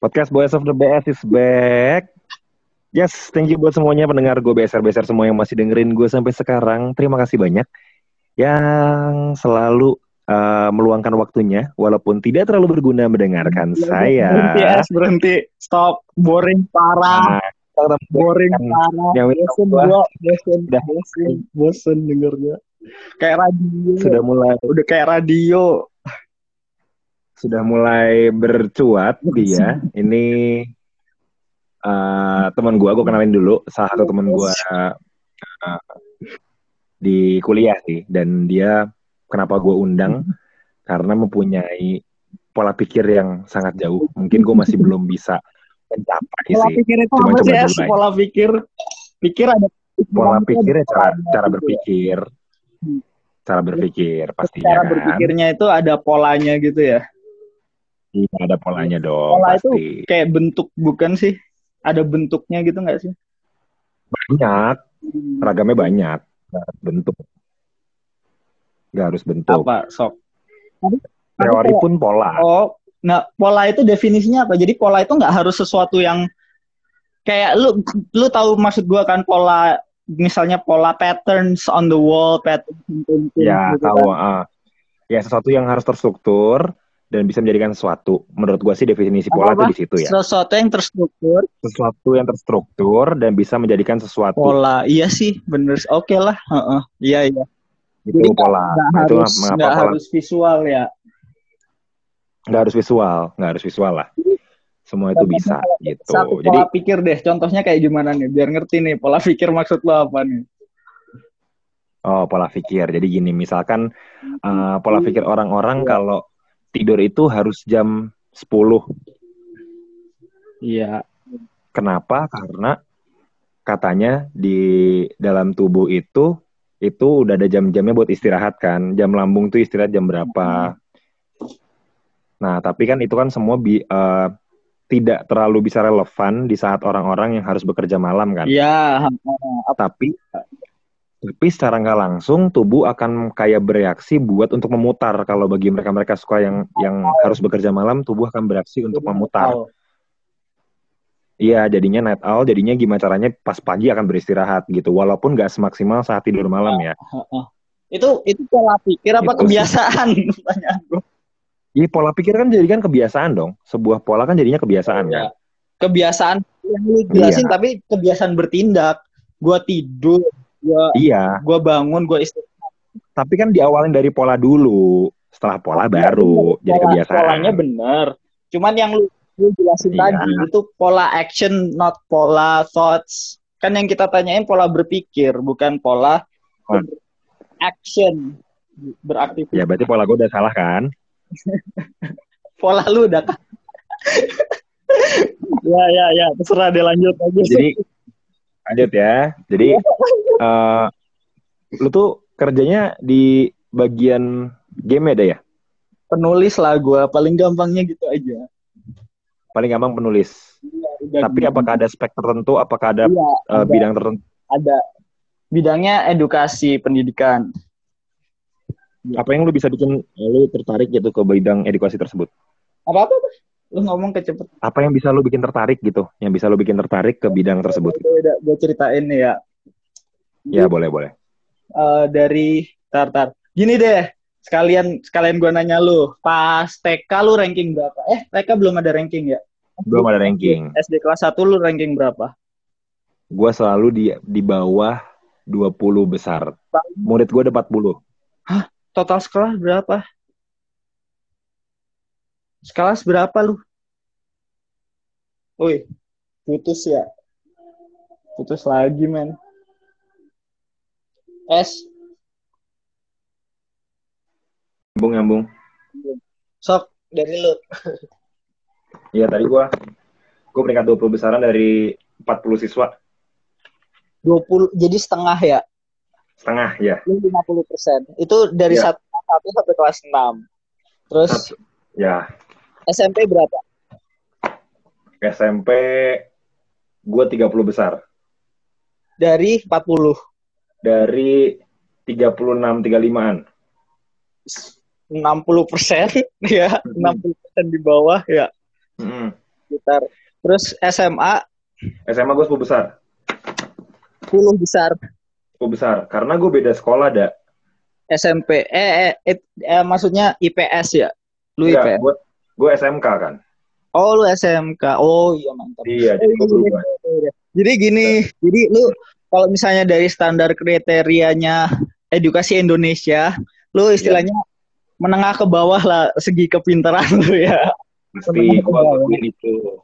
Podcast Boys of the BS is back. Yes, thank you buat semuanya pendengar gue BSR-BSR semua yang masih dengerin gue sampai sekarang. Terima kasih banyak yang selalu uh, meluangkan waktunya walaupun tidak terlalu berguna mendengarkan ya, saya. Berhenti, yes, berhenti. Stop. Boring parah. Nah, boring parah. Yang bosen gue, bosen, bosen, bosen dengernya. Kayak radio. Sudah mulai. Udah kayak radio sudah mulai bercuat dia. Ini uh, teman gue, gue kenalin dulu. Salah satu teman gue uh, di kuliah sih. Dan dia kenapa gue undang? Karena mempunyai pola pikir yang sangat jauh. Mungkin gue masih belum bisa mencapai pola sih. Pikir itu Cuma coba sih, pola pikir pikir ada pola pikir ya cara cara berpikir. Cara berpikir pasti cara kan? berpikirnya itu ada polanya gitu ya Iya, ada polanya dong. Pola pasti. itu kayak bentuk bukan sih? Ada bentuknya gitu nggak sih? Banyak. Hmm. Ragamnya banyak. bentuk. Gak harus bentuk. Apa, sok? Teori pun pola. Oh, nah pola itu definisinya apa? Jadi pola itu nggak harus sesuatu yang kayak lu lu tahu maksud gua kan pola misalnya pola patterns on the wall pattern ya gitu tahu kan? uh, ya sesuatu yang harus terstruktur dan bisa menjadikan sesuatu. Menurut gua sih definisi pola itu di situ ya. Sesuatu yang terstruktur. Sesuatu yang terstruktur dan bisa menjadikan sesuatu. Pola, iya sih, bener. Oke okay lah, uh -uh. iya iya. Itu Jadi pola. Nggak nah, harus, nggak harus visual ya. Nggak harus visual, nggak harus visual lah. Semua itu bisa gitu. Satu Jadi pola pikir deh, contohnya kayak gimana nih? Biar ngerti nih pola pikir maksud lo apa nih? Oh, pola pikir. Jadi gini, misalkan uh, pola pikir orang-orang ya. kalau tidur itu harus jam 10. Iya. Kenapa? Karena katanya di dalam tubuh itu itu udah ada jam-jamnya buat istirahat kan. Jam lambung tuh istirahat jam berapa. Nah, tapi kan itu kan semua bi uh, tidak terlalu bisa relevan di saat orang-orang yang harus bekerja malam kan. Iya. Tapi tapi secara nggak langsung tubuh akan kayak bereaksi buat untuk memutar. Kalau bagi mereka mereka suka yang yang harus bekerja malam tubuh akan bereaksi untuk memutar. iya jadinya night owl jadinya gimana caranya pas pagi akan beristirahat gitu. Walaupun nggak semaksimal saat tidur malam ya. Itu itu pola pikir apa itu kebiasaan? Iya pola pikir kan jadikan kebiasaan dong. Sebuah pola kan jadinya kebiasaan ya. kan. Kebiasaan yang lu jelasin iya. tapi kebiasaan bertindak. Gua tidur gua iya. gua bangun gua istirahat. Tapi kan diawalin dari pola dulu. Setelah pola ya, baru pola, jadi kebiasaan. polanya benar cuman yang lu, lu jelasin iya. tadi itu pola action not pola thoughts. Kan yang kita tanyain pola berpikir bukan pola oh. action beraktivitas. Ya berarti pola gue udah salah kan? Pola lu udah. Kan ya ya ya terserah deh lanjut aja jadi lanjut ya jadi uh, lu tuh kerjanya di bagian game ada ya? Penulis lah gue, paling gampangnya gitu aja. Paling gampang penulis. Ya, Tapi apakah ada spek tertentu? Apakah ada, ya, ada uh, bidang tertentu? Ada. Bidangnya edukasi pendidikan. Apa yang lu bisa bikin lu tertarik gitu ke bidang edukasi tersebut? Apa apa? Lu ngomong kecepet. Apa yang bisa lu bikin tertarik gitu? Yang bisa lu bikin tertarik ke bidang tersebut? Gue ceritain ya Ya boleh boleh. Uh, dari tar tar. Gini deh, sekalian sekalian gue nanya lu, pas TK lu ranking berapa? Eh TK belum ada ranking ya? Belum ada ranking. SD kelas 1 lu ranking berapa? Gue selalu di di bawah 20 besar. Murid gue ada 40. Hah? Total sekolah berapa? Sekelas berapa lu? Woi, putus ya? Putus lagi, men. S. Nyambung, nyambung. Sok, dari lu. Iya, tadi gua gua peringkat 20 besaran dari 40 siswa. 20, jadi setengah ya? Setengah, ya. 50 persen. Itu dari ya. 1, 1 sampai kelas 6. Terus? Satu. Ya. SMP berapa? SMP gue 30 besar. Dari 40? dari 36 35-an. 60 persen ya, 60 persen di bawah ya. Hmm. sekitar. Terus SMA SMA gue 10 besar. 10 besar. 10 besar. Karena gue beda sekolah ada. SMP eh, eh, eh, eh maksudnya IPS ya. Lu Enggak, IPS. gue gue SMK kan. Oh, lu SMK. Oh, iya mantap. Iya, Oh, jadi gue iya, berubah. iya, iya. Jadi gini, jadi lu kalau misalnya dari standar kriterianya edukasi Indonesia, lu istilahnya menengah ke bawah lah segi kepintaran lu ya. Akuin itu.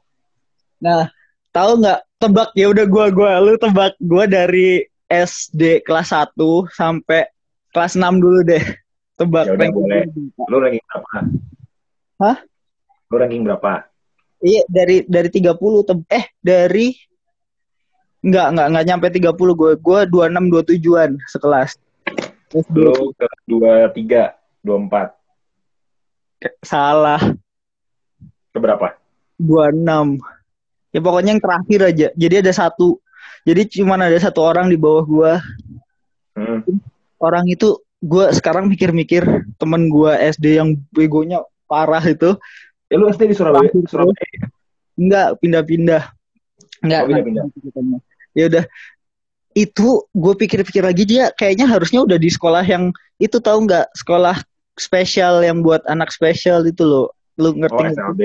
Nah, tahu nggak tebak ya udah gua gua lu tebak gua dari SD kelas 1 sampai kelas 6 dulu deh. Tebak Ya udah, ranking boleh. Lu ranking berapa? Hah? Lu ranking berapa? Iya, dari dari 30 teb- eh dari Enggak, enggak, enggak nyampe 30 gue. Gue 26 27-an sekelas. SD. Lu ke 23, 24. Salah. Ke berapa? 26. Ya pokoknya yang terakhir aja. Jadi ada satu. Jadi cuman ada satu orang di bawah gue. Hmm. Orang itu gue sekarang mikir-mikir temen gue SD yang begonya parah itu. Ya lu SD di Surabaya? Terakhir, Surabaya. Enggak, pindah-pindah. Enggak, Oh, pindah-pindah. pindah. Ya udah. Itu gue pikir-pikir lagi dia kayaknya harusnya udah di sekolah yang itu tahu nggak sekolah spesial yang buat anak spesial itu loh. Lu ngerti Oh? SLB.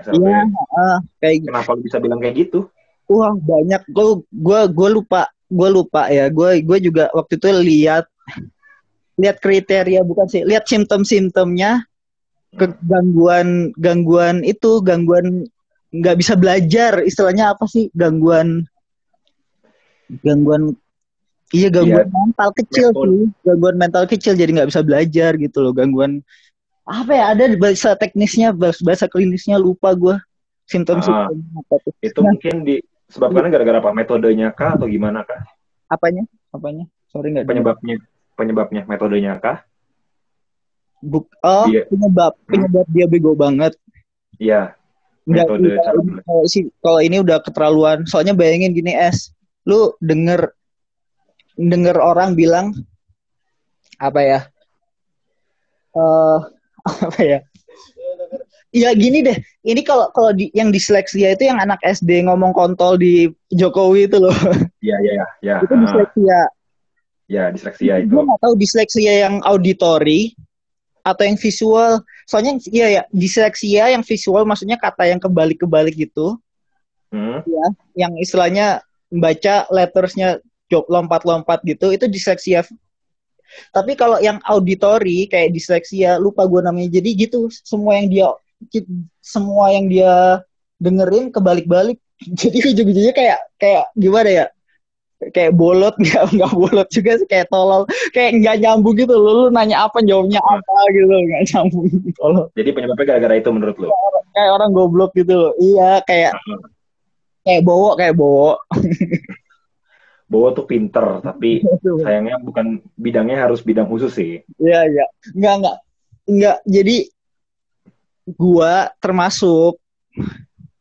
SLB. Iya, ah, kayak gitu. Kenapa lu bisa bilang kayak gitu? Wah banyak. Gue gua gua lupa, gue lupa ya. Gue gue juga waktu itu lihat lihat kriteria bukan sih, lihat simptom-simptomnya gangguan gangguan itu gangguan nggak bisa belajar istilahnya apa sih gangguan gangguan iya gangguan mental kecil mental. sih gangguan mental kecil jadi nggak bisa belajar gitu loh gangguan apa ya ada bahasa teknisnya bahasa, klinisnya lupa gue apa tuh Itu Nah. mungkin disebabkan gara-gara apa? Metodenya kah atau gimana kah? apanya apanya sorry nggak. Penyebabnya penyebabnya metodenya kah? Buk oh Dia- penyebab penyebab dia bego banget. Iya, metode kalau si kalau ini udah keterlaluan. Soalnya bayangin gini es. Lu denger denger orang bilang apa ya? Eh apa ya? Ya gini deh, ini kalau kalau di, yang disleksia itu yang anak SD ngomong kontol di Jokowi itu loh. Iya, iya, iya. Ya, itu disleksia. ya disleksia itu. Gue nggak tahu disleksia yang auditory atau yang visual. Soalnya iya ya, disleksia yang visual maksudnya kata yang kebalik-kebalik gitu, Hmm. yang istilahnya membaca lettersnya jok lompat-lompat gitu, itu disleksia. Tapi kalau yang auditory kayak disleksia, lupa gue namanya. Jadi gitu, semua yang dia semua yang dia dengerin kebalik-balik. Jadi ujung-ujungnya kayak kayak gimana ya? Kayak bolot nggak nggak bolot juga sih kayak tolol. Kayak nggak nyambung gitu lu, lu nanya apa jawabnya apa gitu nggak nyambung tolol Jadi penyebabnya gara-gara itu menurut lu? kayak orang goblok gitu loh. Iya kayak kayak bowo kayak bowo. Bowo tuh pinter, tapi sayangnya bukan bidangnya harus bidang khusus sih. iya iya. Nggak nggak. Nggak jadi gua termasuk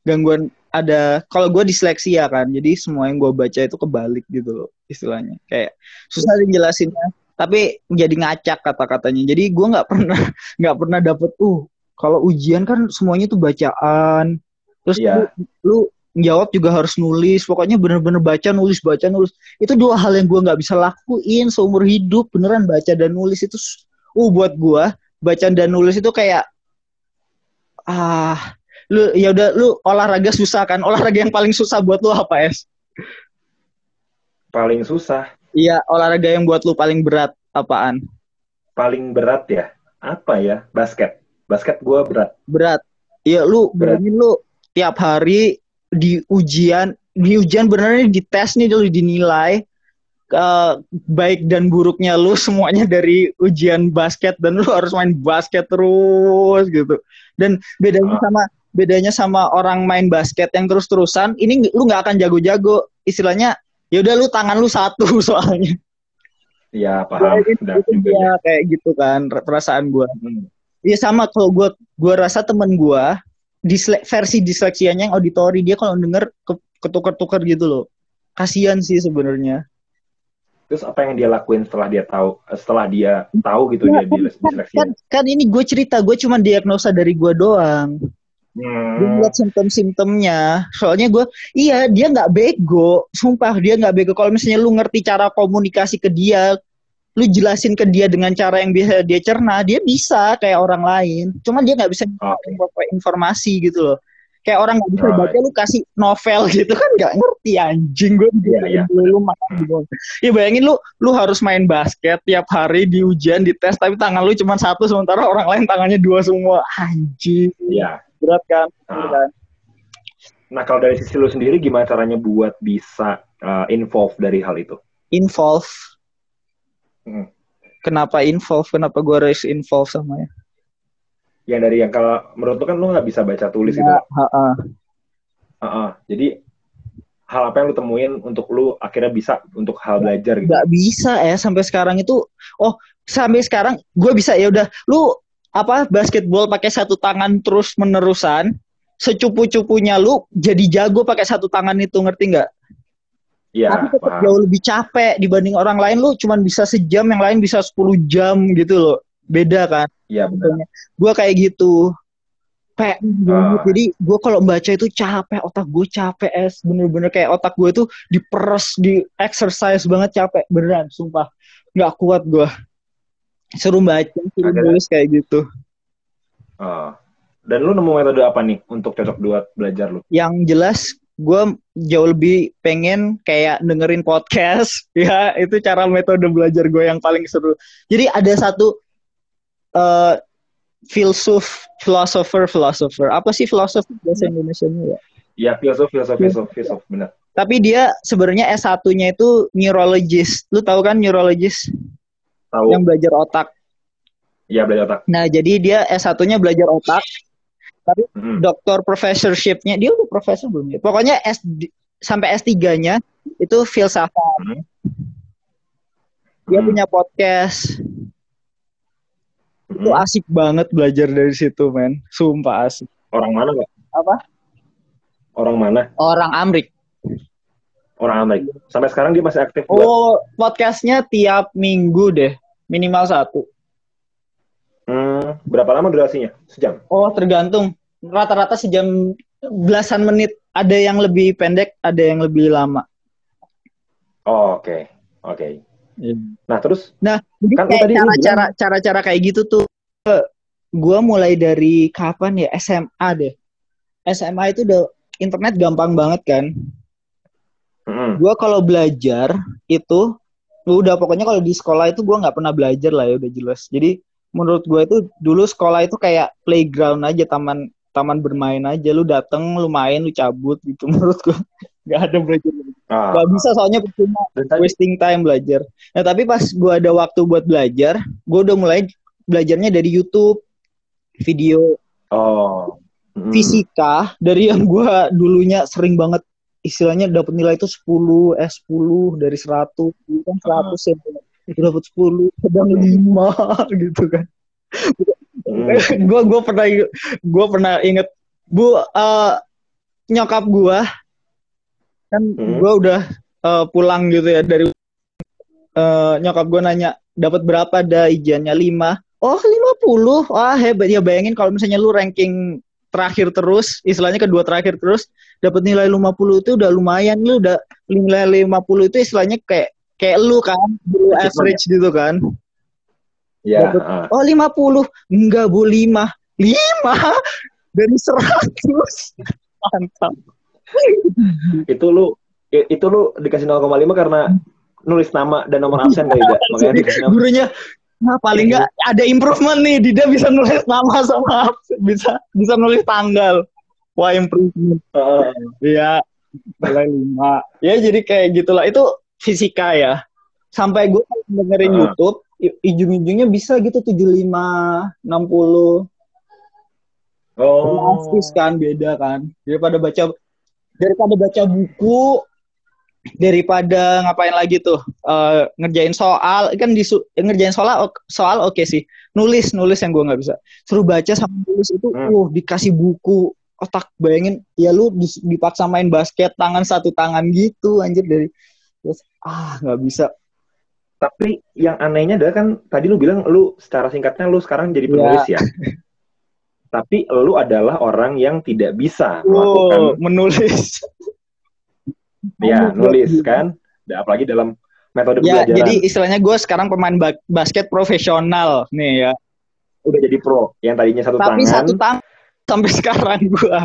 gangguan ada kalau gua disleksia kan jadi semua yang gua baca itu kebalik gitu loh istilahnya. Kayak susah dijelasinnya tapi jadi ngacak kata-katanya. Jadi gua nggak pernah nggak pernah dapet uh kalau ujian kan semuanya tuh bacaan. Terus Iya. lu, lu jawab juga harus nulis pokoknya bener-bener baca nulis baca nulis. Itu dua hal yang gua nggak bisa lakuin seumur hidup beneran baca dan nulis itu uh buat gua baca dan nulis itu kayak ah lu ya udah lu olahraga susah kan olahraga yang paling susah buat lu apa es Paling susah, iya olahraga yang buat lu paling berat apaan paling berat ya? Apa ya? Basket. Basket gua berat. berat iya lu Berat. bayangin lu tiap hari di ujian di ujian beneran di tes nih dulu dinilai eh, baik dan buruknya lu semuanya dari ujian basket dan lu harus main basket terus gitu dan bedanya Ah. sama bedanya sama orang main basket yang terus-terusan ini lu nggak akan jago-jago istilahnya ya udah lu tangan lu satu soalnya Ya, paham. itu, Udah ya. kayak gitu kan perasaan gua Hmm. Iya sama kalau gue gua rasa temen gue disle versi disleksianya yang auditori dia kalau denger ke, ketuker-tuker gitu loh. Kasian sih sebenarnya. Terus apa yang dia lakuin setelah dia tahu, setelah dia tahu gitu dia di kan, disleksi? kan, kan ini gue cerita gue cuma diagnosa dari gue doang. Hmm. Gue ngeliat simptom-simptomnya. Soalnya gue, iya dia nggak bego. Sumpah dia nggak bego. Kalau misalnya lu ngerti cara komunikasi ke dia, lu jelasin ke dia dengan cara yang bisa dia cerna, dia bisa kayak orang lain. Cuma dia nggak bisa okay. informasi gitu loh. Kayak orang nggak bisa baca, lu kasih novel gitu kan nggak ngerti anjing gue. Iya, iya. Lu makan gitu. Ya bayangin lu, lu harus main basket tiap hari di ujian, di tes, tapi tangan lu cuma satu, sementara orang lain tangannya dua semua. Anjing. Iya berat kan, nah. Nah kalau dari sisi lu sendiri gimana caranya buat bisa uh, involve dari hal itu? Involve. Hmm. Kenapa involve? Kenapa gue harus involve sama ya? Yang dari yang kalau menurut lu kan lu nggak bisa baca tulis ya, itu. Ha -ha. Ha -ha. Jadi hal apa yang lu temuin untuk lu akhirnya bisa untuk hal belajar gitu? Gak bisa ya sampai sekarang itu. Oh sampai sekarang gue bisa ya udah. Lu apa basketball pakai satu tangan terus menerusan secupu-cupunya lu jadi jago pakai satu tangan itu ngerti nggak? Iya. Tapi tetap jauh lebih capek dibanding orang lain lu cuman bisa sejam yang lain bisa 10 jam gitu loh. Beda kan? Iya benar. Gua kayak gitu. Kayak uh. jadi gue kalau baca itu capek otak gue capek es bener-bener kayak otak gue tuh diperes di exercise banget capek beneran sumpah nggak kuat gue suruh baca suruh Ada. nulis kayak gitu. Uh, dan lu nemu metode apa nih untuk cocok buat belajar lu? Yang jelas gue jauh lebih pengen kayak dengerin podcast. Ya itu cara metode belajar gue yang paling seru. Jadi ada satu uh, filsuf philosopher philosopher. Apa sih philosopher bahasa Indonesia ya? Ya filsuf filsuf filsuf filsuf benar. Tapi dia sebenarnya S1-nya itu neurologist. Lu tahu kan neurologist? Tahu. Yang belajar otak. Iya, belajar otak. Nah, jadi dia S1-nya belajar otak. Tapi hmm. doktor professorship-nya dia udah profesor belum ya? Pokoknya S sampai S3-nya itu filsafat. Hmm. Dia hmm. punya podcast. Hmm. Itu asik banget belajar dari situ, men. Sumpah asik. Orang mana, Pak? Apa? Orang mana? Orang Amrik orang Amerika. Sampai sekarang dia masih aktif. Buat... Oh, podcastnya tiap minggu deh, minimal satu. Hmm, berapa lama durasinya? Sejam? Oh, tergantung. Rata-rata sejam belasan menit. Ada yang lebih pendek, ada yang lebih lama. Oh, oke, okay. oke. Okay. Yeah. Nah, terus? Nah, jadi kan kayak cara-cara cara-cara kayak gitu tuh, gue mulai dari kapan ya? SMA deh. SMA itu udah internet gampang banget kan Mm. Gue kalau belajar itu udah pokoknya kalau di sekolah itu gue nggak pernah belajar lah ya udah jelas. Jadi menurut gue itu dulu sekolah itu kayak playground aja taman taman bermain aja. Lu dateng lu main lu cabut gitu menurut gue nggak ada belajar. Ah. gak bisa soalnya percuma. Wasting time belajar. Nah tapi pas gue ada waktu buat belajar gue udah mulai belajarnya dari YouTube video. Oh. Hmm. fisika dari yang gue dulunya sering banget istilahnya dapat nilai itu 10 eh 10 dari 100 itu kan 100 uh. ya dapat 10 sedang 5 gitu kan. Gue gue pernah gue pernah inget bu uh, nyokap gue kan hmm. gue udah uh, pulang gitu ya dari uh, nyokap gue nanya dapat berapa? Ada ijannya 5 oh 50 wah hebat. Ya bayangin kalau misalnya lu ranking terakhir terus, istilahnya kedua terakhir terus, dapat nilai 50 itu udah lumayan. Lu udah nilai 50 itu istilahnya kayak kayak lu kan, dulu average gitu kan. Iya. Uh. Oh 50, enggak bu 5. 5 dari 100. Mantap. itu lu itu lu dikasih 0,5 karena nulis nama dan nomor absen kali ya? Makanya dikasih. Gurunya Nah, paling nggak ada improvement nih. Dida bisa nulis nama sama bisa bisa nulis tanggal. Wah, improvement. Iya. Uh, nilai lima. Ya, jadi kayak gitulah. Itu fisika ya. Sampai gue dengerin uh. YouTube, ujung-ujungnya bisa gitu 75, 60. Oh. kan beda kan. Daripada baca daripada baca buku daripada ngapain lagi tuh uh, ngerjain soal kan di ngerjain soal soal oke okay sih nulis nulis yang gue nggak bisa suruh baca sama nulis itu hmm. uh dikasih buku otak bayangin ya lu dipaksa main basket tangan satu tangan gitu anjir dari terus ah nggak bisa tapi yang anehnya adalah kan tadi lu bilang lu secara singkatnya lu sekarang jadi penulis ya, ya. tapi lu adalah orang yang tidak bisa Oh, melakukan menulis. Ya nulis kan Dan apalagi dalam metode ya, pembelajaran jadi istilahnya gue sekarang pemain ba- basket profesional nih ya. udah jadi pro yang tadinya satu Tapi tangan satu tangan sampai sekarang gue.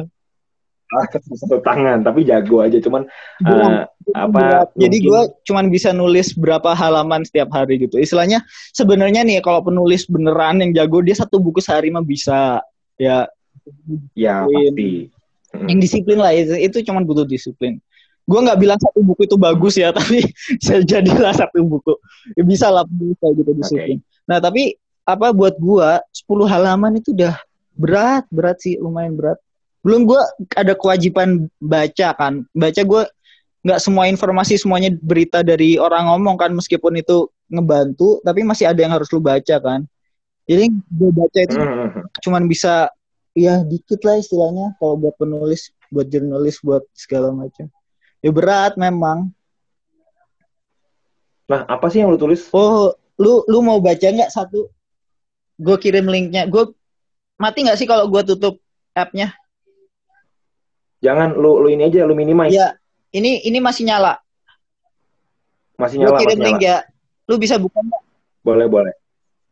ah, satu tangan tapi jago aja cuman eh, apa Jadi gue cuman bisa nulis berapa halaman setiap hari gitu. Istilahnya sebenarnya nih kalau penulis beneran yang jago dia satu buku sehari mah bisa. Ya ya pasti yang disiplin lah itu, itu cuman butuh disiplin. Gue nggak bilang satu buku itu bagus ya, tapi saya jadilah satu buku. Ya, bisa lah bisa gitu disiplin. Nah tapi apa buat gua 10 halaman itu udah berat berat sih lumayan berat. Belum gua ada kewajiban baca kan. Baca gua nggak semua informasi semuanya berita dari orang ngomong kan meskipun itu ngebantu tapi masih ada yang harus lu baca kan. Jadi gue baca itu Mm. cuman bisa ya dikit lah istilahnya kalau buat penulis, buat jurnalis, buat segala macam. Ya berat memang. nah apa sih yang lu tulis Oh, lu lu mau baca nggak satu? Gue kirim linknya. Gue mati nggak sih kalau gue tutup app-nya? jangan lu lu ini aja lu minimize Iya. Ini ini masih nyala. masih Gue nyala kirim masih link nyala ya. Lu bisa buka nggak? boleh boleh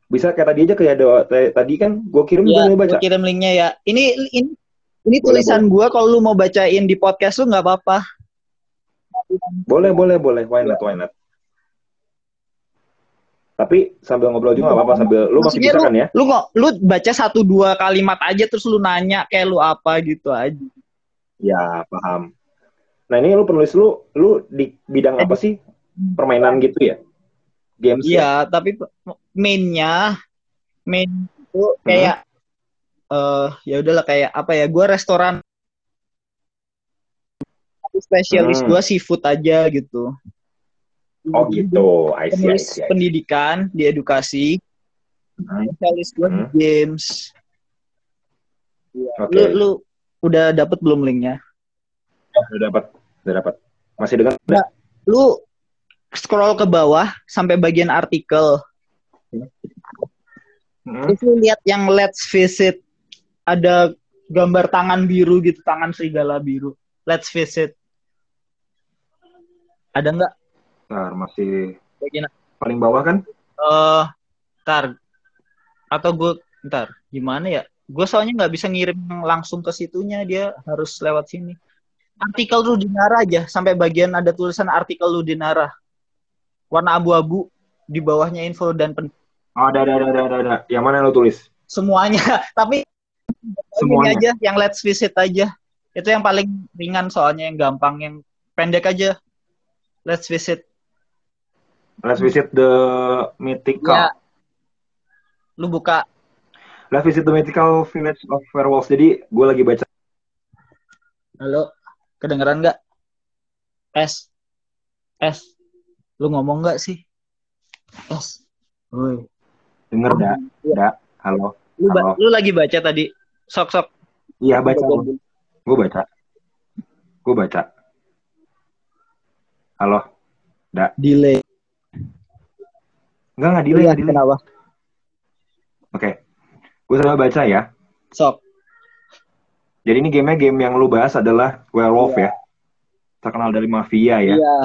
bisa kayak tadi aja kayak ada tadi kan gue kirim Ya, gue baca kirim linknya ya. Ini ini ini Boleh, tulisan gue kalau lu mau bacain di podcast lu nggak apa-apa. Boleh boleh boleh. Why not why not? Tapi sambil ngobrol juga nggak apa-apa sambil lu masih bisa kan ya? Lu kok lu baca satu dua kalimat aja terus lu nanya kayak lu apa gitu aja. ya paham. Nah ini lu penulis lu lu di bidang apa sih? Permainan gitu ya? Games ya? Iya, tapi mainnya main itu kayak eh ya udahlah kayak apa ya? Gua restoran spesialis Hmm. gua seafood aja gitu. oh gitu I see, I see, I see. pendidikan di edukasi, Hmm. spesialis di Hmm. games. oke Lu lu udah dapet belum linknya? udah dapat udah dapat masih dengar Nggak. Lu scroll ke bawah sampai bagian artikel. Hmm. Lu lihat yang let's visit ada gambar tangan biru gitu, tangan serigala biru. Let's visit. Ada nggak Nah, masih bagian paling bawah kan eh ntar atau gue ntar gimana ya? Gue soalnya nggak bisa ngirim langsung ke situnya, dia harus lewat sini. Artikel Ludinara aja sampai bagian ada tulisan artikel Ludinara. Warna abu-abu di bawahnya info dan pen- oh, ada, ada ada ada ada ada yang mana yang lu tulis semuanya. Tapi ini Semuanya. aja yang let's visit aja. Itu yang paling ringan soalnya yang gampang yang pendek aja. Let's visit. let's visit the mythical Ya. Lu buka let's visit the mythical village of werewolves jadi gue lagi baca Halo, kedengeran nggak? S, S, lu ngomong nggak sih? S, Woi. denger dah Iya. dah halo Lu, Halo. lu lagi baca tadi? Sok sok. iya baca gue baca gue baca halo Delay. enggak nggak delay Iya, nggak delay kenapa? oke gue sambil baca ya Sok. jadi ini gamenya game yang lu bahas adalah werewolf Iya. ya terkenal dari mafia ya Iya,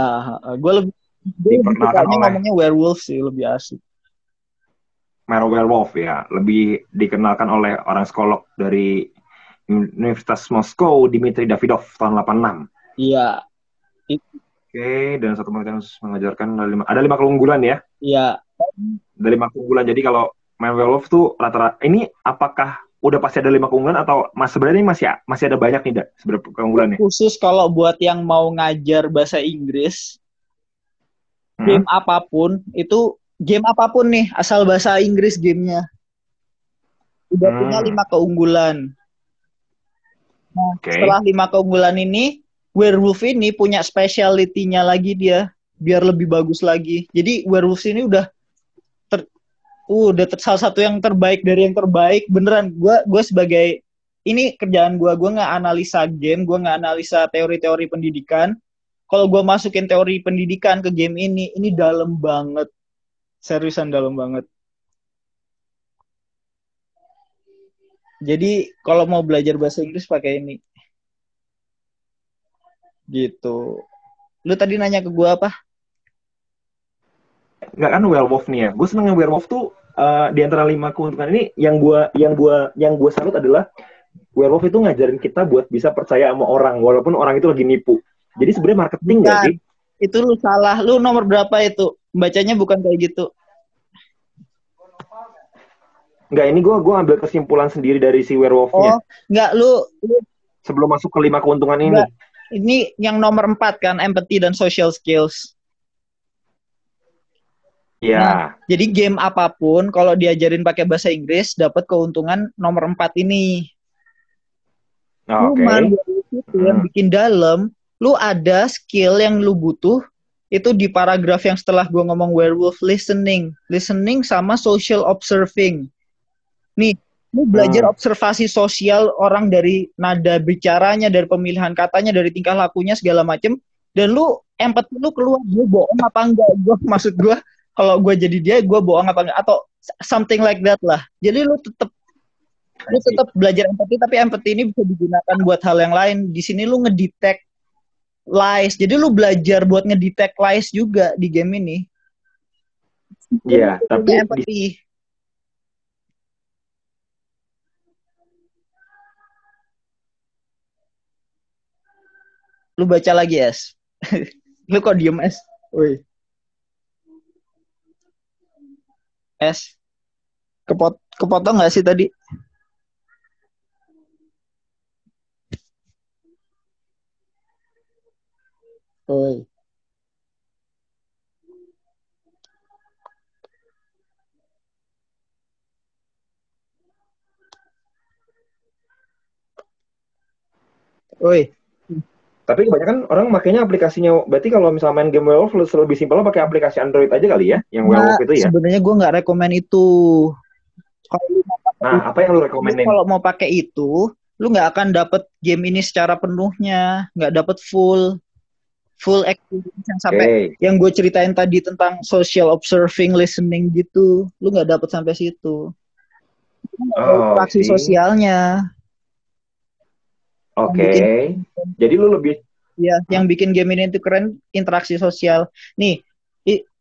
gue lebih gue lebih sukanya ngomongnya werewolf sih lebih asik. Mero Werewolf ya, lebih dikenalkan oleh orang psikolog dari Universitas Moskow, Dimitri Davidov tahun 86. Iya, Oke, dan satu penelitian khusus mengajarkan ada lima, ada lima keunggulan ya, iya. ada lima keunggulan. Jadi kalau main werewolf tuh rata-rata ini apakah udah pasti ada lima keunggulan atau mas sebenarnya ini masih masih ada banyak nih, dak sebenarnya keunggulannya? Khusus kalau buat yang mau ngajar bahasa Inggris, Hmm? game apa pun itu game apa pun nih asal bahasa Inggris gamenya udah Hmm. punya lima keunggulan. Nah, Oke. setelah lima keunggulan ini, werewolf ini punya speciality-nya lagi dia biar lebih bagus lagi. Jadi werewolf ini udah ter, uh, udah ter- salah satu yang terbaik dari yang terbaik beneran. Gua gua sebagai ini kerjaan gua, gua nggak analisa game, gua nggak analisa teori-teori pendidikan. Kalau gua masukin teori pendidikan ke game ini, ini dalam banget. Seriusan dalam banget. Jadi kalau mau belajar bahasa Inggris pakai ini. Gitu. Lu tadi nanya ke gua apa? Nggak kan werewolf nih ya. Gue seneng werewolf tuh uh, di antara lima keuntungan ini yang gua yang gua yang gua salut adalah werewolf itu ngajarin kita buat bisa percaya sama orang walaupun orang itu lagi nipu. Jadi sebenarnya marketing nggak sih? Itu lu salah. Lu nomor berapa itu? Bacanya bukan kayak gitu. Enggak, ini gue gua ambil kesimpulan sendiri dari si werewolfnya. Oh, enggak lu, lu sebelum masuk ke lima keuntungan. Enggak. Ini yang nomor empat kan, empathy dan social skills. Iya. Nah, jadi game apa pun kalau diajarin pakai bahasa Inggris dapat keuntungan nomor empat ini. Oh, Cuman itu hmm. yang bikin dalam, lu ada skill yang lu butuh itu di paragraf yang setelah gue ngomong werewolf listening, listening sama social observing. Nih, lu belajar hmm. observasi sosial orang dari nada bicaranya, dari pemilihan katanya, dari tingkah lakunya segala macem. Dan lu empati lu keluar, gue bohong apa enggak? Gue maksud gue kalau gue jadi dia, gue bohong apa enggak? Atau something like that lah. Jadi lu tetap lu tetap belajar empati, tapi empati ini bisa digunakan buat hal yang lain. Di sini lu ngedetect lies. Jadi lu belajar buat ngedetect lies juga di game ini. Iya, yeah, tapi empati. Lu baca lagi, Es. lu kok diem, Es? Woi. Es. Kepot kepotong gak sih tadi? Woi. Oi. Tapi kebanyakan orang makanya aplikasinya, berarti kalau misalnya main game Werewolf lebih simpel pakai aplikasi Android aja kali ya, yang nah, Werewolf itu ya? Sebenarnya gue nggak rekomend itu. Kalau nah, apa yang lu rekomenin? Kalau mau pakai itu, lu nggak akan dapet game ini secara penuhnya, nggak dapet full full experience yang sampai okay. yang gue ceritain tadi tentang social observing, listening gitu, lu nggak dapet sampai situ. Oh, interaksi sosialnya. Oke. Okay. Jadi lu lebih Ya, yang bikin game ini itu keren interaksi sosial. Nih,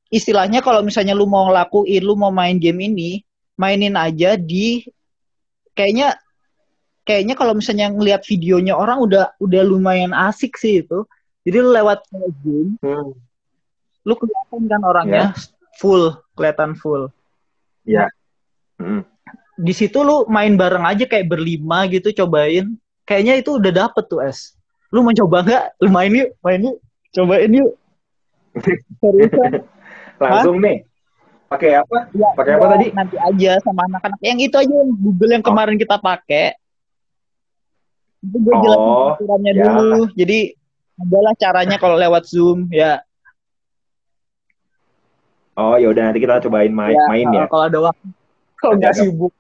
istilahnya kalau misalnya lu mau ngelakuin, lu mau main game ini, mainin aja di kayaknya kayaknya kalau misalnya ngelihat videonya orang udah udah lumayan asik sih itu. Jadi lu lewat Zoom, hmm. lu kelihatan kan orangnya yeah. full, kelihatan full. Iya. Yeah. Hmm. Di situ lu main bareng aja kayak berlima gitu cobain kayaknya itu udah dapet tuh es. Lu mau coba nggak? Lu main yuk main yuk. Cobain yuk. Langsung Hah? nih. Pakai apa? Ya, pakai apa ya, tadi? nanti aja sama anak-anak. Yang itu aja yang Google yang oh. kemarin kita pakai. Itu gue oh, jelasin aturannya ya. dulu. Jadi adalah caranya kalau lewat zoom ya. Oh ya udah nanti kita cobain main ya, main ya. kalau ada waktu. Kalau nggak sibuk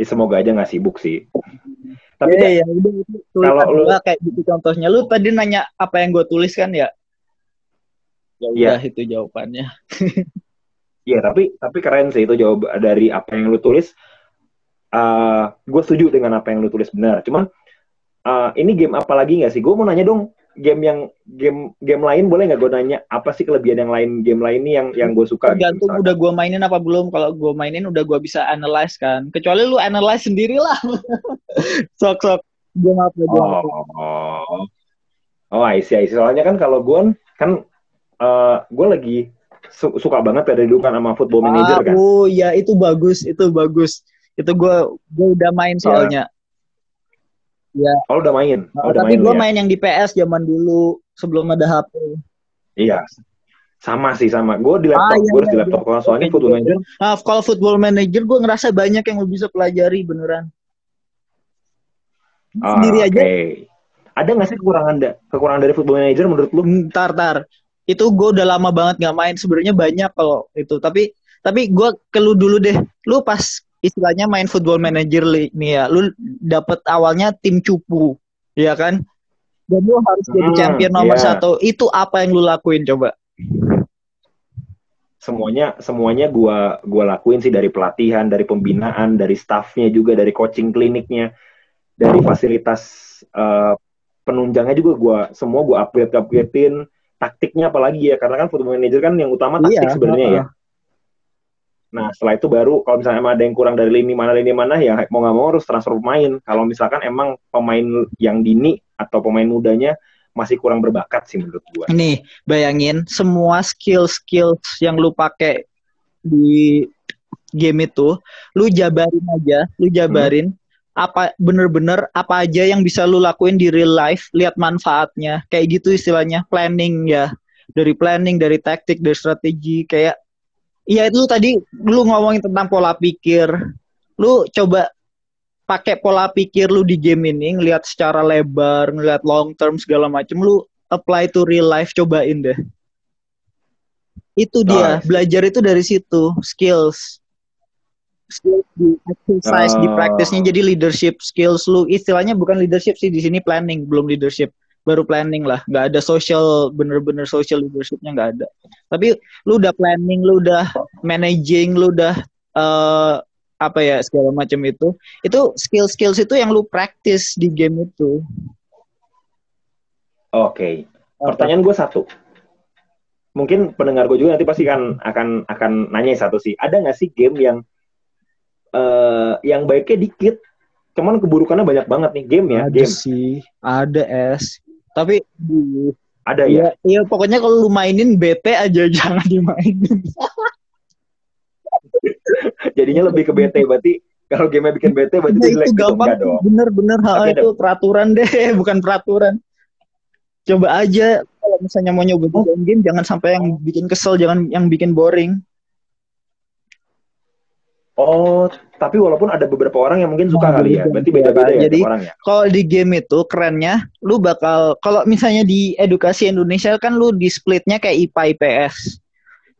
ya semoga aja nggak sibuk sih. Tapi ya, ya, kalau lu kayak gitu contohnya. Lu tadi nanya apa yang gue tulis kan ya? Ya udah ya. itu jawabannya. Iya tapi tapi keren sih itu jawab dari apa yang lu tulis. Uh, eh, gue setuju dengan apa yang lu tulis benar. Cuman uh, ini game apa lagi nggak sih? Gue mau nanya dong game yang game game lain boleh nggak gue nanya apa sih kelebihan yang lain game lain ini yang yang gue suka gitu, tergantung gitu, udah gue mainin apa belum kalau gue mainin udah gue bisa analyze kan. Kecuali lu analyze sendiri lah. Sok sok. Gue ngapa gue oh, oh. Oh I see, I see. soalnya kan kalau gue kan uh, gue lagi su suka banget ya dari dulu kan sama football manager ah, kan oh iya itu bagus itu bagus. Itu gue gue udah main soalnya Iya. Oh udah main. Oh, udah tapi gue ya? main yang di PS zaman dulu sebelum ada HP. Iya. Sama sih sama. Gue di laptop. Ah, iya, gue iya, di laptop. Kalau soalnya okay, football manager. Nah, kalau football manager gue ngerasa banyak yang lo bisa pelajari beneran. Oh, Sendiri okay. aja. Ada gak sih kekurangan da kekurangan dari football manager menurut lu? Ntar, tar. Itu gue udah lama banget gak main. Sebenarnya banyak kalau itu. Tapi tapi gue ke lu dulu deh. Lu pas istilahnya main football manager nih ya, lu dapet awalnya tim cupu, ya kan? Dan lu harus jadi hmm, champion nomor yeah. satu. Itu apa yang lu lakuin coba? semuanya semuanya gua gua lakuin sih dari pelatihan, dari pembinaan, dari staffnya juga, dari coaching kliniknya, dari fasilitas uh, penunjangnya juga gua semua gua upgrade upgradein taktiknya apalagi ya karena kan football manager kan yang utama taktik iya, sebenarnya uh, ya. Nah setelah itu baru kalau misalnya emang ada yang kurang dari lini mana lini mana ya mau nggak mau harus transfer pemain. Kalau misalkan emang pemain yang dini atau pemain mudanya masih kurang berbakat sih menurut gua. Nih, bayangin semua skill-skill yang lu pakai di game itu, lu jabarin aja, lu jabarin hmm. apa bener-bener apa aja yang bisa lu lakuin di real life, lihat manfaatnya. Kayak gitu istilahnya, planning ya. Dari planning, dari taktik, dari strategi kayak Iya itu tadi lu ngomongin tentang pola pikir. Lu coba pakai pola pikir lu di game ini ngelihat secara lebar, ngelihat long term segala macam, lu apply to real life cobain deh. Itu dia, oh. belajar itu dari situ, skills. Skills di exercise, oh. di practice-nya jadi leadership skills lu. Istilahnya bukan leadership sih di sini planning, belum leadership. Baru planning lah, nggak ada social bener-bener social leadershipnya nggak ada. Tapi lu udah planning, lu udah managing, lu udah uh, apa ya segala macam itu itu skill skills itu yang lu praktis di game itu. Oke. Okay. pertanyaan gue satu. Mungkin pendengar gue juga nanti pasti kan akan akan nanya satu sih. Ada nggak sih game yang uh, yang baiknya dikit cuman keburukannya banyak banget nih game ya ada game? sih. Ada es tapi ada ya iya pokoknya kalau lu mainin bete aja jangan dimainin jadinya lebih ke bete berarti kalau game bikin bete berarti nah, jelek itu gitu. gampang gitu. bener bener hal itu ada. peraturan deh bukan peraturan coba aja kalau misalnya mau nyoba oh. game jangan sampai yang bikin kesel jangan yang bikin boring Oh, tapi walaupun ada beberapa orang yang mungkin suka nah, kali ya, berarti beda-beda ya Jadi, orang ya. Kalau di game itu kerennya, lu bakal kalau misalnya di edukasi Indonesia kan lu di splitnya kayak IPA IPS.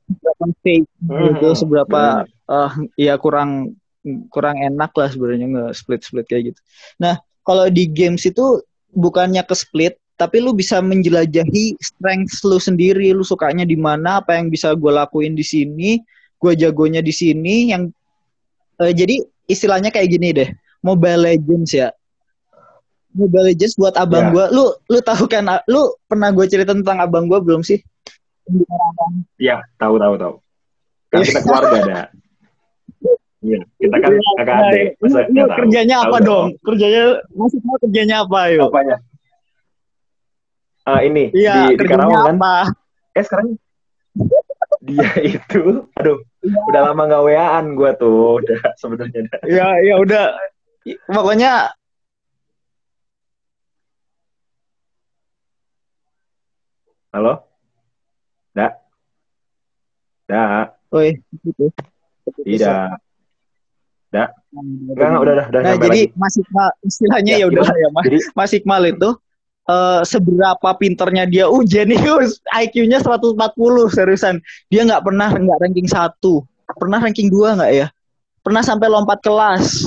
Seberapa fake hmm, gitu, seberapa uh, ya kurang kurang enak lah sebenarnya nggak split split kayak gitu. Nah kalau di games itu bukannya ke split tapi lu bisa menjelajahi strength lu sendiri lu sukanya di mana apa yang bisa gue lakuin di sini gue jagonya di sini yang uh, jadi istilahnya kayak gini deh Mobile Legends ya Mobile Legends buat abang yeah. gue lu lu tahu kan lu pernah gue cerita tentang abang gue belum sih Iya tahu tahu tahu kan kita keluarga ada Iya, kita kan iya, kakak adik. Masa ini, kerjanya apa tahu dong? Tahu. Kerjanya maksudnya kerjanya apa yuk? Apanya? Uh, ini iya, di, di Karawang kan. Eh sekarang dia itu, aduh, ya. Udah lama nggak waan gue tuh, udah sebenarnya. Iya, iya udah. Pokoknya Halo? Dak? Dak? Oi, gitu. Tidak. Udah. Enggak, udah, udah, udah. Nah, jadi lagi. Mas istilahnya ya, ya udah ya, Mas. Jadi, Mas itu uh, seberapa pinternya dia jenius IQ-nya 140 seriusan. Dia nggak pernah nggak ranking satu, pernah ranking dua nggak ya? Pernah sampai lompat kelas.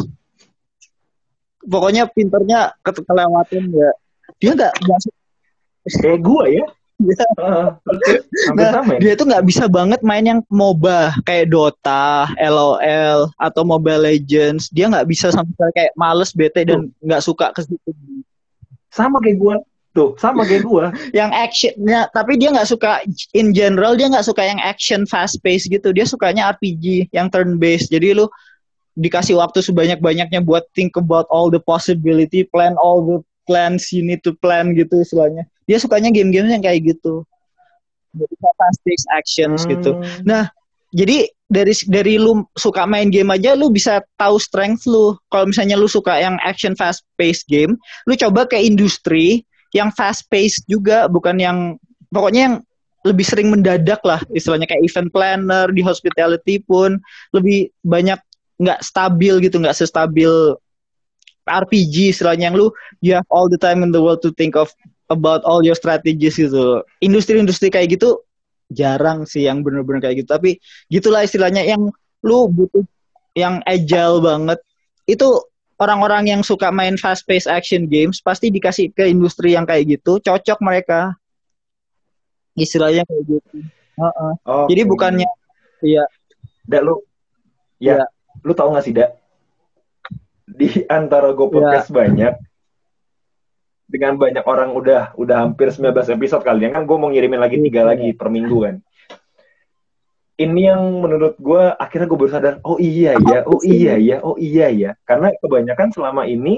Pokoknya pinternya kelewatan ya. Dia nggak kayak gua ya. Uh, nah, sama ya? dia tuh nggak bisa banget main yang MOBA kayak Dota, LOL atau Mobile Legends. Dia nggak bisa sampai kayak males, bete dan nggak suka ke situ. Sama kayak gue tuh, sama kayak gue. yang actionnya, tapi dia nggak suka in general dia nggak suka yang action fast pace gitu. Dia sukanya RPG yang turn based. Jadi lu dikasih waktu sebanyak-banyaknya buat think about all the possibility, plan all the plans you need to plan gitu istilahnya dia sukanya game-game yang kayak gitu jadi fast paced actions gitu. hmm. gitu nah jadi dari dari lu suka main game aja lu bisa tahu strength lu kalau misalnya lu suka yang action fast paced game lu coba ke industri yang fast paced juga bukan yang pokoknya yang lebih sering mendadak lah istilahnya kayak event planner di hospitality pun lebih banyak nggak stabil gitu nggak sestabil RPG istilahnya yang lu you have all the time in the world to think of about all your strategies gitu. Industri-industri kayak gitu jarang sih yang bener-bener kayak gitu. Tapi gitulah istilahnya yang lu butuh yang agile banget. Itu orang-orang yang suka main fast paced action games pasti dikasih ke industri yang kayak gitu, cocok mereka. Istilahnya kayak gitu. Uh -uh. Okay. Jadi bukannya Iya. Da lu ya, Iya. lu tau gak sih, Da? Di antara gue podcast banyak dengan banyak orang udah udah hampir 19 episode kali ya kan gue mau ngirimin lagi tiga Iya. lagi per minggu kan. Ini yang menurut gue akhirnya gue baru sadar, oh iya ya, oh iya ya, oh iya ya. Karena kebanyakan selama ini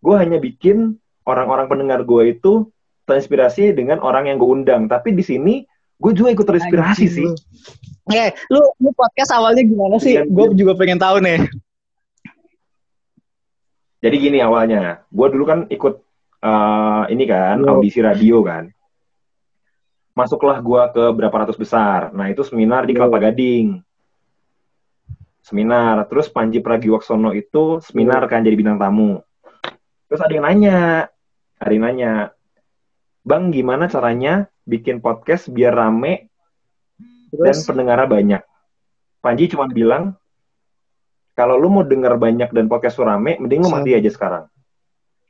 gue hanya bikin orang-orang pendengar gue itu terinspirasi dengan orang yang gue undang. Tapi di sini gue juga ikut terinspirasi sih. Eh, lu, lu podcast awalnya gimana sih? Iya, Gue juga pengen tahu nih. Jadi gini awalnya, gue dulu kan ikut eh, ini kan Yo. audisi radio kan. Masuklah gue ke berapa ratus besar. Nah itu seminar di. Kelapa Gading. Seminar. Terus Panji Pragiwaksono itu seminar kan jadi bintang tamu. Terus ada yang nanya, ada yang nanya, Bang gimana caranya bikin podcast biar rame dan Terus, pendengarnya banyak. Panji cuma bilang, kalau lu mau denger banyak dan podcast lu rame, mending lu mati aja sekarang.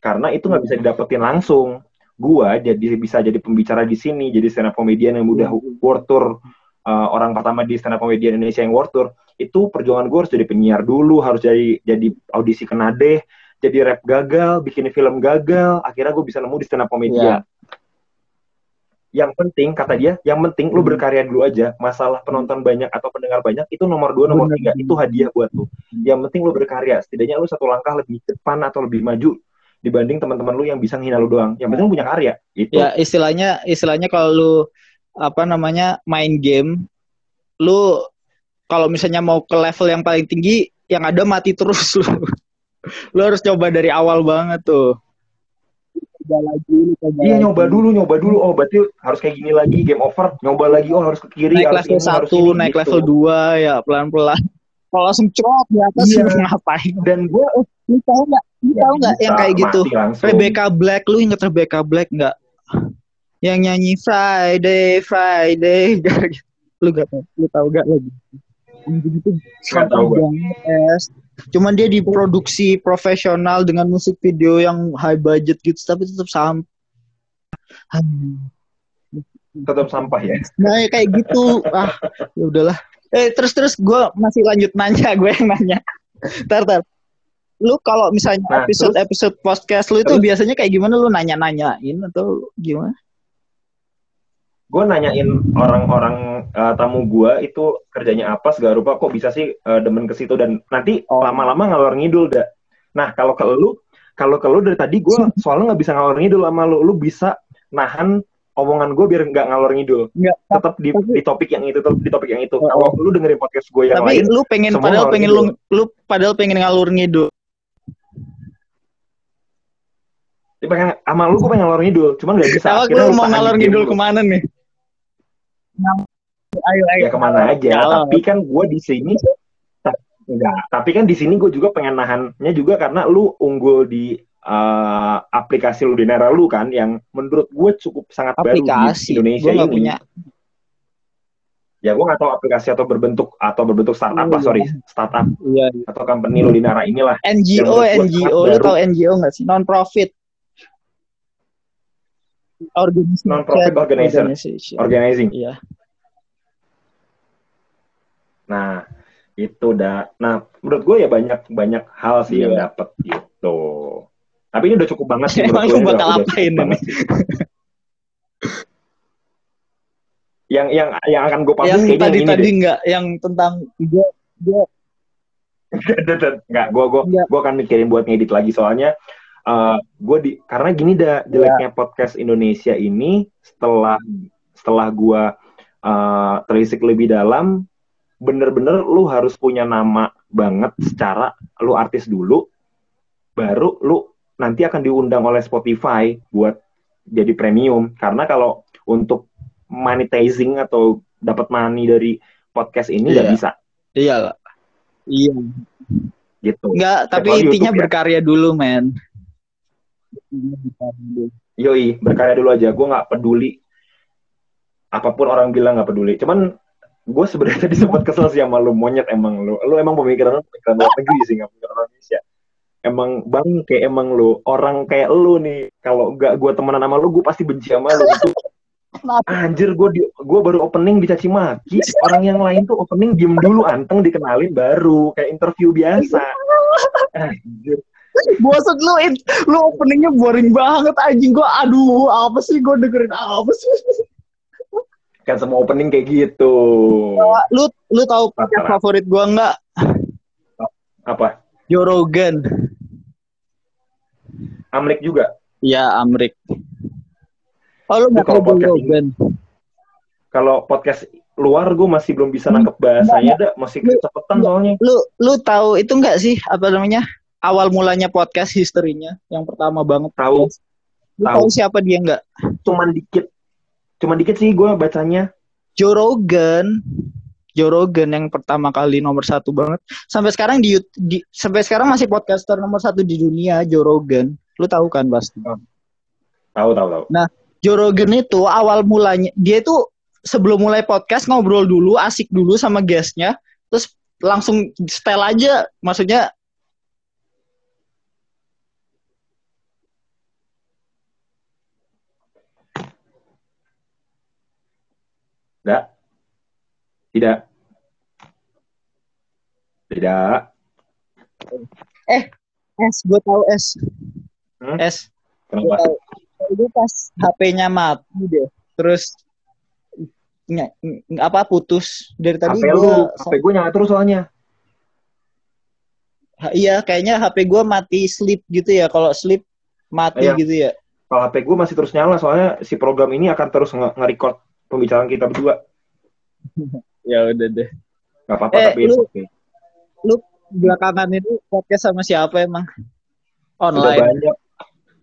Karena itu nggak bisa didapetin langsung. Gua jadi bisa jadi pembicara di sini, jadi stand up comedian yang udah world tour, uh, orang pertama di stand up comedian Indonesia yang world tour. Itu perjuangan gue harus jadi penyiar dulu, harus jadi jadi audisi kenade, jadi rap gagal, bikin film gagal, akhirnya gue bisa nemu di stand up comedian. Yang penting kata dia, yang penting lu Hmm. berkarya dulu aja. Masalah penonton banyak atau pendengar banyak itu nomor dua, nomor tiga. Itu hadiah buat lu. Yang penting lu berkarya. Setidaknya lu satu langkah lebih depan atau lebih maju dibanding teman-teman lu yang bisa menghina lu doang. Yang penting lu punya karya. Itu. ya istilahnya istilahnya kalau lu apa namanya main game, lu kalau misalnya mau ke level yang paling tinggi, yang ada mati terus lu. lu harus coba dari awal banget tuh. Coba lagi, coba Iya lagi. nyoba dulu, nyoba dulu. Oh berarti harus kayak gini lagi, game over. Nyoba lagi, oh harus ke kiri, naik harus level ini, harus satu, ini, naik gitu. level dua ya pelan-pelan. Kalau langsung crop di atas Iya. ngapain? Dan gue Lu tahu nggak? Lu tahu nggak yang kayak gitu? Langsung. Rebecca Black, lu inget Rebecca Black nggak? Yang nyanyi Friday, Friday, gitu. lu gak tau, lu tahu gak lagi? Anjing itu tahu banget, es. Cuman dia diproduksi profesional dengan musik video yang high budget gitu, tapi tetap sampah. Tetap sampah ya. Nah ya kayak gitu, ah ya udahlah. Eh terus terus gue masih lanjut nanya, gue yang nanya. Tar tar. Lu kalau misalnya Nah, episode episode podcast lu itu terus? biasanya kayak gimana? Lu nanya-nanyain atau gimana? gue nanyain orang-orang uh, tamu gue itu kerjanya apa segala rupa kok bisa sih uh, demen ke situ dan nanti Oh. lama-lama ngalor ngidul dah. Nah kalau ke lu kalau ke lu dari tadi gue soalnya nggak bisa ngalor ngidul sama lu, lu bisa nahan omongan gue biar nggak ngalor ngidul. Enggak. Tetap di, tapi- di topik yang itu, tetap di topik yang itu. Oh, Kalau lu dengerin podcast gue yang Tapi lain, lu pengen padahal ngalor pengen lu lu padahal pengen ngalur ngidul. Dia pengen sama lu gue pengen ngalor ngidul, cuman nggak bisa. Awak Akhirnya lu mau di ngidul lu. ke mana nih? Ayo ayo. ya ke mana aja Jalan. tapi kan gue di sini enggak tapi kan di sini gue juga pengen nahannya juga karena lu unggul di eh, aplikasi Ludinera lu kan yang menurut gue cukup sangat baru Aplikasi. di Indonesia Gue nggak ini punya. ya gue nggak tahu aplikasi atau berbentuk atau berbentuk startup lah Iya. sorry startup Iya. atau company inilah NGO, Yang menurut gua NGO, sangat lu baru. tau NGO nggak sih? Non profit. Organization. Non-profit organizer. Organization. organizing Iya. nah itu dah nah menurut gue ya banyak banyak hal sih yang Iya. dapet gitu tapi ini udah cukup banget sih Emang gue, ini bakal udah- udah apain sih. yang yang yang akan gue publish Yang kayaknya tadi yang ini tadi nggak, yang tentang dia dia nggak gue gue gue akan mikirin buat ngedit lagi soalnya eh gue di karena gini dah jeleknya podcast Indonesia ini setelah setelah gue eh telisik lebih dalam bener-bener lu harus punya nama banget secara lu artis dulu baru lu nanti akan diundang oleh Spotify buat jadi premium karena kalau untuk monetizing atau dapat money dari podcast ini nggak Iya. bisa iya lah. Iya. gitu Enggak, tapi Kecuali intinya YouTube ya. berkarya dulu, men. Yoi, berkarya dulu aja. Gue nggak peduli apa pun orang bilang nggak peduli. Cuman gue sebenarnya tadi sempat kesel sih sama lu monyet emang lu. Lu emang pemikiran lu pemikiran luar negeri sih nggak pemikiran orang Indonesia. Emang bang kayak emang lu orang kayak lu nih. Kalau nggak gue temenan sama lu, gue pasti benci sama lu. Itu Anjir, gue gue baru opening dicaci maki. Orang yang lain tuh opening diem dulu, anteng dikenalin baru kayak interview biasa. Anjir. Bosan lu, lu openingnya boring banget anjing gue. Aduh, apa sih gue dengerin apa sih? Kan semua opening kayak gitu. Lu lu tahu podcast favorit gue nggak? Apa? Joe Rogan. Amrik juga. Iya, Amrik. Oh, lu nggak tahu? Kalau podcast luar gue masih belum bisa nangkep bahasanya, dah masih kecepatan soalnya. Lu lu tahu itu enggak sih apa namanya? Awal mulanya podcast historinya yang pertama banget. Tahu. Lu tahu siapa dia enggak? Cuman dikit. Cuman dikit sih gue bacanya. Joe Rogan. Joe Rogan yang pertama kali nomor satu banget. Sampai sekarang di, di sampai sekarang masih podcaster nomor satu di dunia Joe Rogan. Lu tahu kan pasti? Tahu tahu tahu. Nah, Joe Rogan itu awal mulanya dia itu sebelum mulai podcast ngobrol dulu, asik dulu sama guestnya, terus langsung setel aja, maksudnya Tidak. Tidak. Tidak. Eh, S, gue tahu S. Hmm? S. Kenapa? Tahu. Itu pas HP-nya mati deh. Terus apa putus dari tadi HP lu, HP gue nyala terus soalnya. Ha, iya, kayaknya HP gue mati sleep gitu ya. Kalau sleep mati Iya. gitu ya. Kalau HP gue masih terus nyala soalnya si program ini akan terus nge- nge-record pembicaraan kita berdua. Ya udah deh. Gak apa-apa Eh, tapi lu- oke. Lu belakangan itu podcast sama siapa emang? Udah Online. banyak.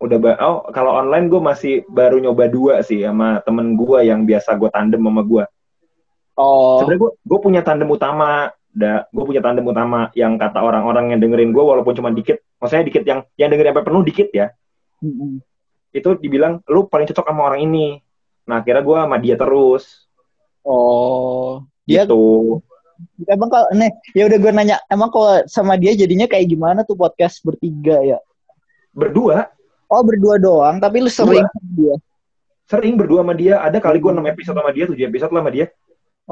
Udah ba oh kalau online gue masih baru nyoba dua sih sama temen gue yang biasa gue tandem sama gue. Oh. Sebenarnya gue gue punya tandem utama, da, gue punya tandem utama yang kata orang-orang yang dengerin gue walaupun cuma dikit, maksudnya dikit yang yang dengerin sampai penuh dikit ya. Mm-mm. Itu dibilang lu paling cocok sama orang ini. Nah akhirnya gue sama dia terus. Oh. Dia Gitu. emang kalau nih ya udah gue nanya emang kalau sama dia jadinya kayak gimana tuh podcast bertiga ya? Berdua Oh berdua doang, tapi lu sering sama dia. sering berdua sama dia. Ada kali gue 6 episode sama dia, 7 episode lah sama dia.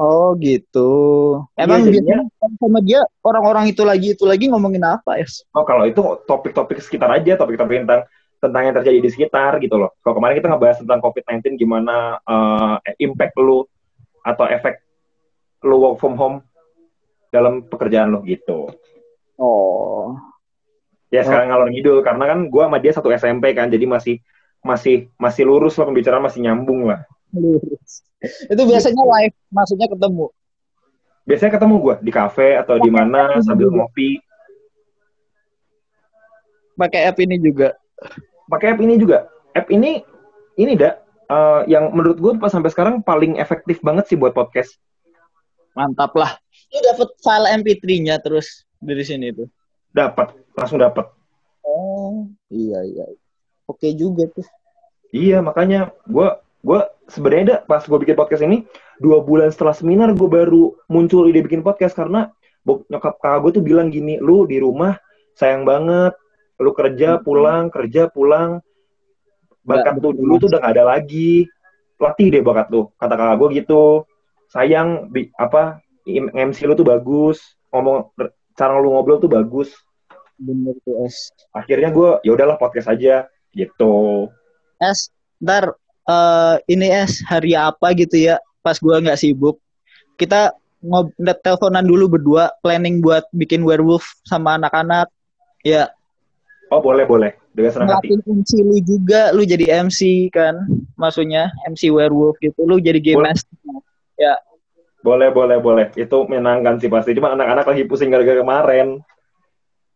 Oh gitu. Iya, Emang jadinya- biasanya sama dia orang-orang itu lagi itu lagi ngomongin apa ya? Oh kalau itu topik-topik sekitar aja, topik-topik tentang tentang yang terjadi di sekitar gitu loh. Kalau kemarin kita ngebahas tentang COVID-19 gimana eh, impact lu atau efek lu work from home dalam pekerjaan lo gitu. Oh. Ya sekarang ngalor ngidul karena kan gua sama dia satu SMP kan, jadi masih masih masih lurus lah pembicaraan masih nyambung lah. Lurus. Itu biasanya live, maksudnya ketemu. Biasanya ketemu gua di kafe atau di mana sambil ngopi. Pakai app ini juga. Pakai app ini juga. App ini ini dah eh, yang menurut gua pas sampai sekarang paling efektif banget sih buat podcast. Mantap lah. Lu dapet file MP3-nya terus dari sini tuh. Dapat, langsung dapat. Oh, iya iya. Oke juga tuh. Iya, makanya gua gua sebenarnya dah pas gua bikin podcast ini dua bulan setelah seminar gue baru muncul ide bikin podcast karena bok- nyokap kakak gue tuh bilang gini, lu di rumah sayang banget, lu kerja pulang kerja pulang, bakat tuh dulu tuh udah gak ada lagi, latih deh bakat tuh, kata kakak gue gitu, sayang bi- apa MC lu tuh bagus, ngomong cara lu ngobrol tuh bagus, Bener tuh S. akhirnya gue ya udahlah podcast aja gitu. S, ntar eh, ini S hari apa gitu ya? Pas gua nggak sibuk, kita ngob teleponan dulu berdua, planning buat bikin werewolf sama anak-anak. Ya, Oh boleh boleh, dengan senang hati. MC lu juga, lu jadi MC kan, maksudnya MC werewolf gitu, lu jadi game Boleh. master. Ya, Boleh, boleh, boleh. Itu menyenangkan sih pasti. Cuma anak-anak lagi pusing gara-gara kemarin.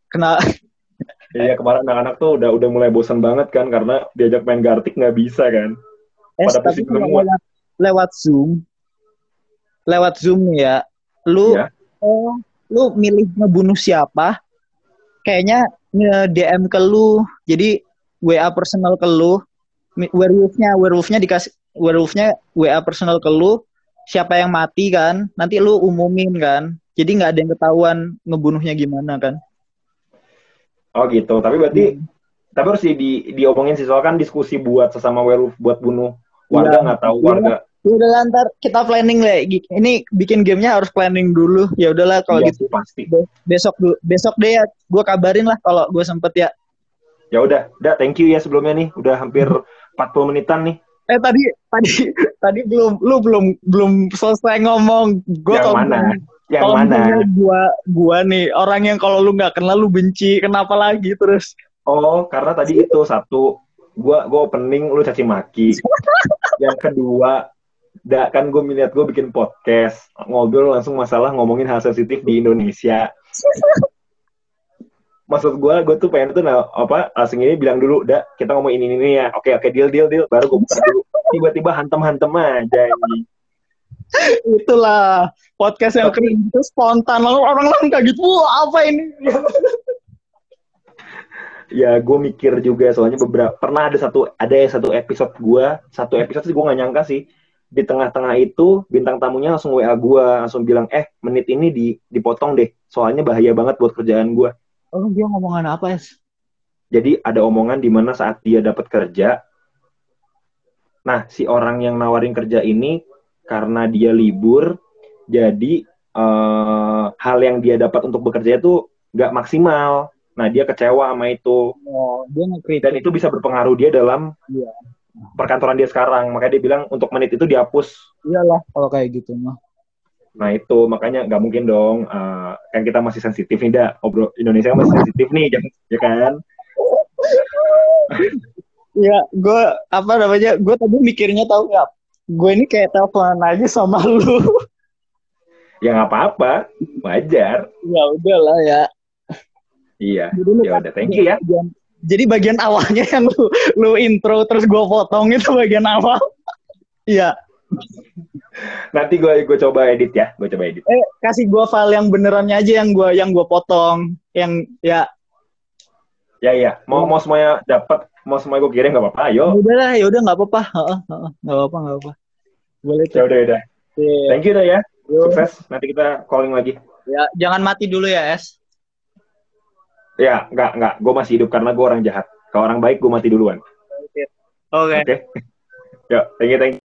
kena Iya, kemarin anak-anak tuh udah udah mulai bosan banget kan karena diajak main Gartic nggak bisa kan. S Pada tapi lewat, lewat Zoom, lewat Zoom ya, lu Iya. oh, lu milih ngebunuh siapa? Kayaknya nge DM ke lu, jadi WA personal ke lu, werewolfnya, werewolfnya dikasih, werewolfnya WA personal ke lu, siapa yang mati kan, nanti lu umumin kan, jadi nggak ada yang ketahuan ngebunuhnya gimana kan? Oh gitu. Tapi berarti tapi harus di, di diomongin sih. Soalnya kan diskusi buat sesama werewolf buat bunuh warga nggak tahu Iya. warga Ya udah lah, ntar kita planning lah. Ini bikin gamenya harus planning dulu. Ya udahlah kalau Iya, gitu pasti be- besok dulu besok deh ya. Gue kabarin lah kalau gue sempet ya. ya udah udah thank you ya sebelumnya nih udah hampir 40 menitan nih Eh tadi tadi tadi belum lu belum belum selesai ngomong. Gue yang mana yang kalau mana gua gua nih orang yang kalau lu nggak kenal lu benci kenapa lagi terus oh karena tadi itu satu gua gua opening lu caci maki yang kedua da, kan gue melihat gue bikin podcast ngobrol langsung masalah ngomongin hal sensitif di Indonesia. Maksud gue gue tuh pengen tuh nah, apa langsung ini bilang dulu dah kita ngomong ini ini ya. Oke oke deal deal deal. Baru gue buka dulu. Tiba-tiba hantem hantem aja ini. Itulah podcast yang keren itu spontan. Lalu orang lain kayak gitu apa ini? Ya gue mikir juga soalnya beberapa pernah ada satu ada ya satu episode gue satu episode sih gue nggak nyangka sih di tengah-tengah itu bintang tamunya langsung WA gue langsung bilang eh menit ini di dipotong deh soalnya bahaya banget buat kerjaan gue oh dia ngomongan apa ya jadi ada omongan di mana saat dia dapat kerja nah si orang yang nawarin kerja ini karena dia libur jadi eh, hal yang dia dapat untuk bekerja itu nggak maksimal. Nah dia kecewa sama itu. Oh dia dan itu bisa berpengaruh dia dalam Iya. Perkantoran dia sekarang. Makanya dia bilang untuk menit itu dihapus. Iyalah kalau kayak gitu mah. Nah itu. Makanya nggak mungkin dong. Eh, kan kita masih sensitif nih dah obrol Indonesia masih sensitif nih jangan ya kan? Iya, gue apa namanya? Gue tadi mikirnya tahu nggak? Gue ini kayak teleponan aja sama lu. ya nggak apa-apa. Wajar. Ya udahlah ya. iya. Ya udah thank you ya jadi bagian awalnya yang lu lu intro terus gue potong itu bagian awal. Iya. nanti gue gue coba edit ya gue coba edit Eh kasih gue file yang benerannya aja yang gue yang gue potong. Yang ya ya ya mau mau semuanya dapat mau semuanya gue kirim nggak apa-apa ayo udah lah ya udah nggak apa-apa. Nggak apa-apa nggak apa. Boleh ya udah ya udah Iya. thank you dah ya Yo. sukses nanti kita calling lagi Ya jangan mati dulu ya es. Ya nggak nggak. Gue masih hidup karena gue orang jahat. Kalau orang baik gue mati duluan. Oke. oke? Ya thank you thank you